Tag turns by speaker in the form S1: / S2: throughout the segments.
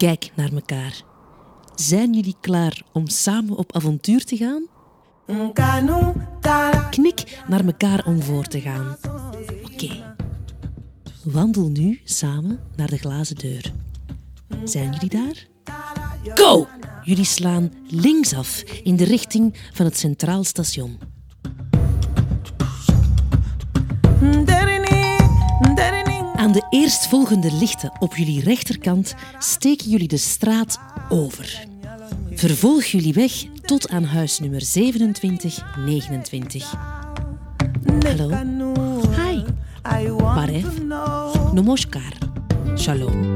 S1: Kijk naar elkaar. Zijn jullie klaar om samen op avontuur te gaan? Knik naar elkaar om voor te gaan. Oké. Wandel nu samen naar de glazen deur. Zijn jullie daar? Go! Jullie slaan linksaf in de richting van het Centraal Station. Aan de eerstvolgende lichten op jullie rechterkant steken jullie de straat over. Vervolg jullie weg tot aan huis nummer 2729. Hallo. Hi. Parev. Namaskar. Shalom.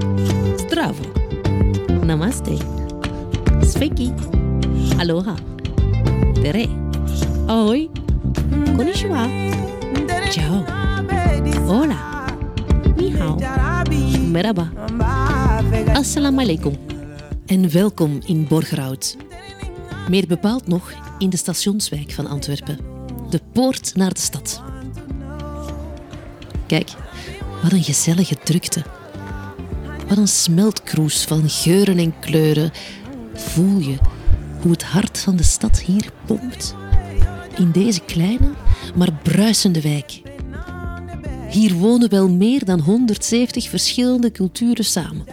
S1: Zdravo. Namaste. Sveki. Aloha. Tere. Ahoy. Konnichiwa. Ciao. Hola. Hao. Merhaba. Assalamu alaikum. En welkom in Borgerhout. Meer bepaald nog in de stationswijk van Antwerpen. De poort naar de stad. Kijk, wat een gezellige drukte. Wat een smeltkroes van geuren en kleuren. Voel je hoe het hart van de stad hier pompt? In deze kleine, maar bruisende wijk. Hier wonen wel meer dan 170 verschillende culturen samen.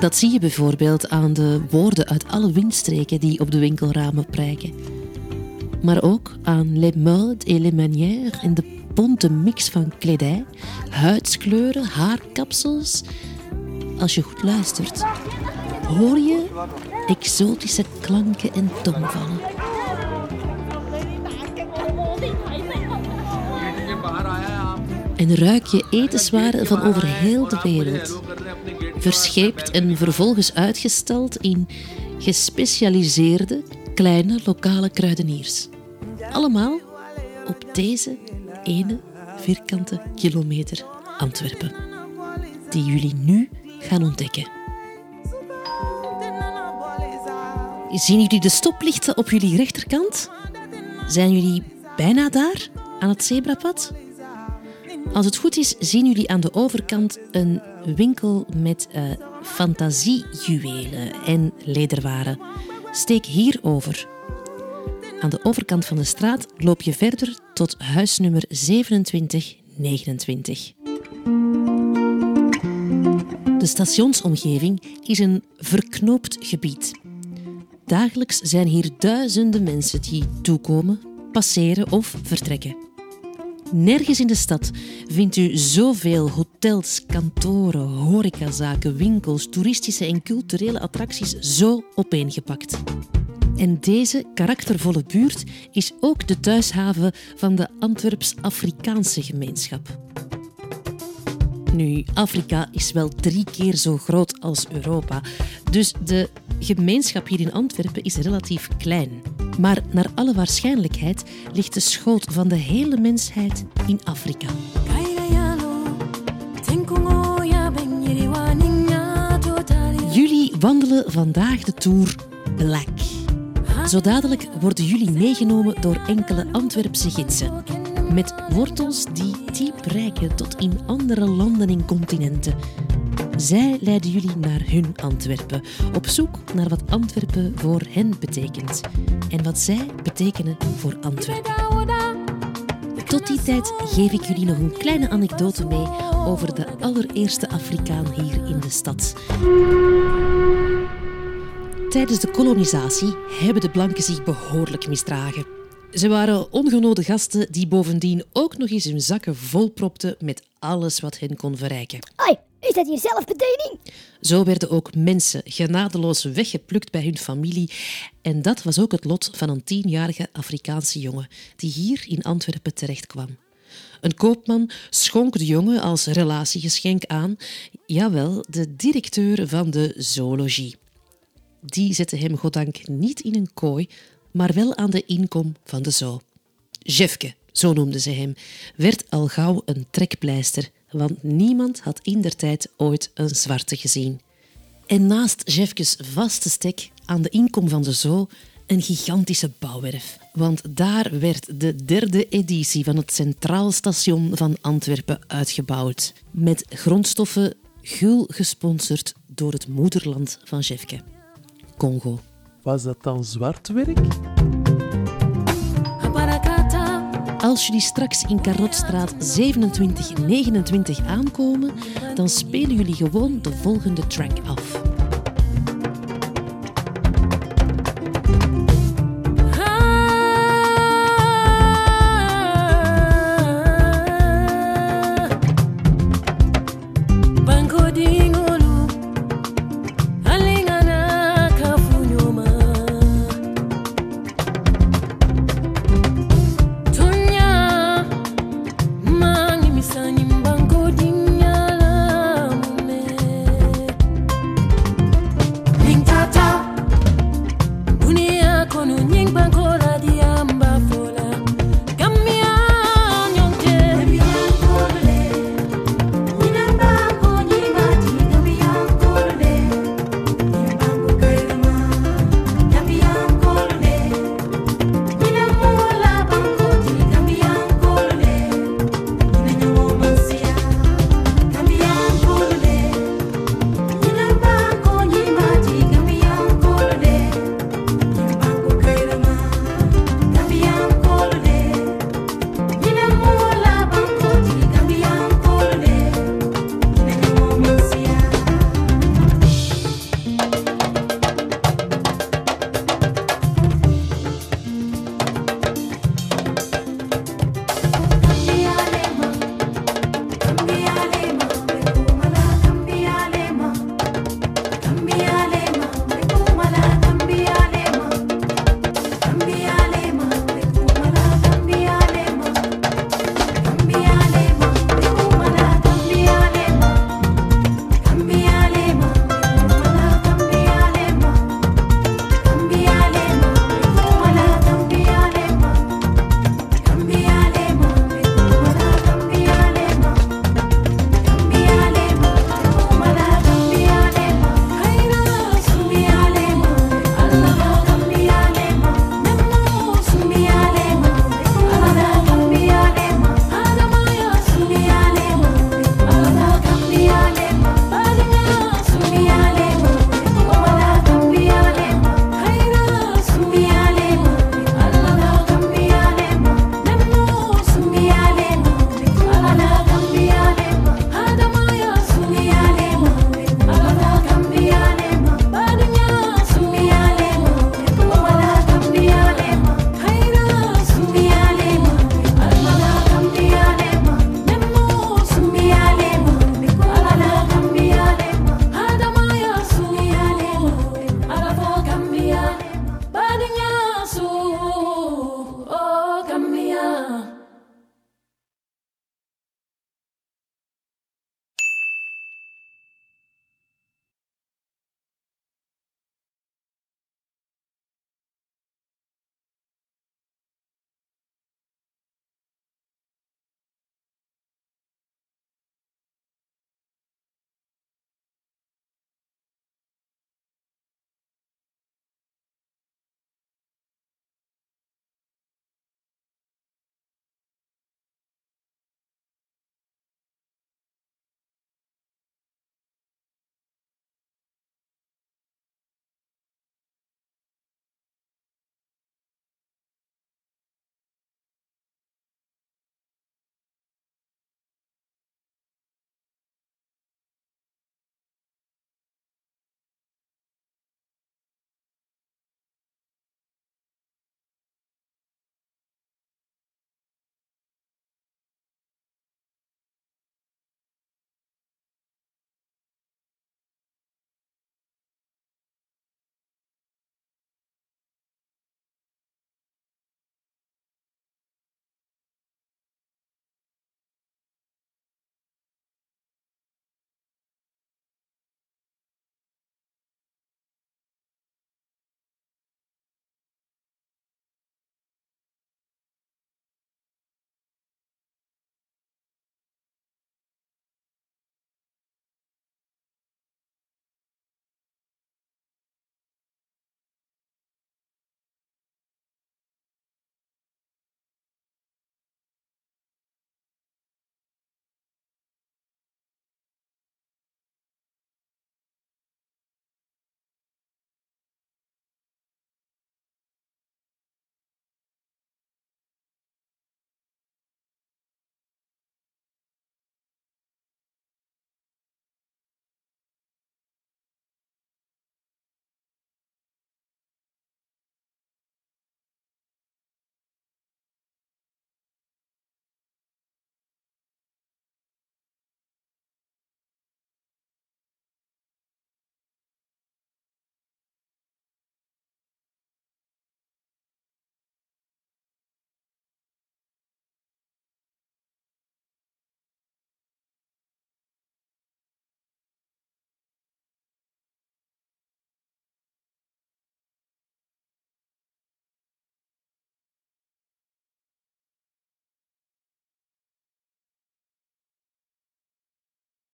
S1: Dat zie je bijvoorbeeld aan de woorden uit alle windstreken die op de winkelramen prijken. Maar ook aan les modes et les manières en de bonte mix van kledij, huidskleuren, haarkapsels. Als je goed luistert, hoor je exotische klanken en tongvallen. En ruik je etenswaren van over heel de wereld. Verscheept en vervolgens uitgestald in gespecialiseerde kleine lokale kruideniers. Allemaal op deze ene vierkante kilometer Antwerpen, die jullie nu gaan ontdekken. Zien jullie de stoplichten op jullie rechterkant? Zijn jullie bijna daar, aan het zebrapad? Als het goed is, zien jullie aan de overkant een winkel met uh, fantasiejuwelen en lederwaren. Steek hierover. Aan de overkant van de straat loop je verder tot huisnummer 2729. De stationsomgeving is een verknoopt gebied. Dagelijks zijn hier duizenden mensen die toekomen, passeren of vertrekken. Nergens in de stad vindt u zoveel hotels, kantoren, horecazaken, winkels, toeristische en culturele attracties zo opeengepakt. En deze karaktervolle buurt is ook de thuishaven van de Antwerps-Afrikaanse gemeenschap. Nu, Afrika is wel drie keer zo groot als Europa, dus de gemeenschap hier in Antwerpen is relatief klein. Maar naar alle waarschijnlijkheid ligt de schoot van de hele mensheid in Afrika. Jullie wandelen vandaag de Tour Black. Zo dadelijk worden jullie meegenomen door enkele Antwerpse gidsen. Met wortels die diep reiken tot in andere landen en continenten. Zij leiden jullie naar hun Antwerpen, op zoek naar wat Antwerpen voor hen betekent en wat zij betekenen voor Antwerpen. Tot die tijd geef ik jullie nog een kleine anekdote mee over de allereerste Afrikaan hier in de stad. Tijdens de kolonisatie hebben de blanken zich behoorlijk misdragen. Ze waren ongenode gasten die bovendien ook nog eens hun zakken volpropten met alles wat hen kon verrijken.
S2: Is dat hier zelfbediening?
S1: Zo werden ook mensen genadeloos weggeplukt bij hun familie. En dat was ook het lot van een tienjarige Afrikaanse jongen die hier in Antwerpen terechtkwam. Een koopman schonk de jongen als relatiegeschenk aan, jawel, de directeur van de zoologie. Die zette hem goddank niet in een kooi, maar wel aan de inkom van de zoo. Jefke, zo noemden ze hem, werd al gauw een trekpleister, want niemand had in der tijd ooit een zwarte gezien. En naast Jefkes vaste stek aan de inkom van de zoo een gigantische bouwwerf. Want daar werd de derde editie van het Centraal Station van Antwerpen uitgebouwd. Met grondstoffen gul gesponsord door het moederland van Jefke, Congo.
S3: Was dat dan zwart werk?
S1: Als jullie straks in Karotstraat 2729 aankomen, dan spelen jullie gewoon de volgende track af.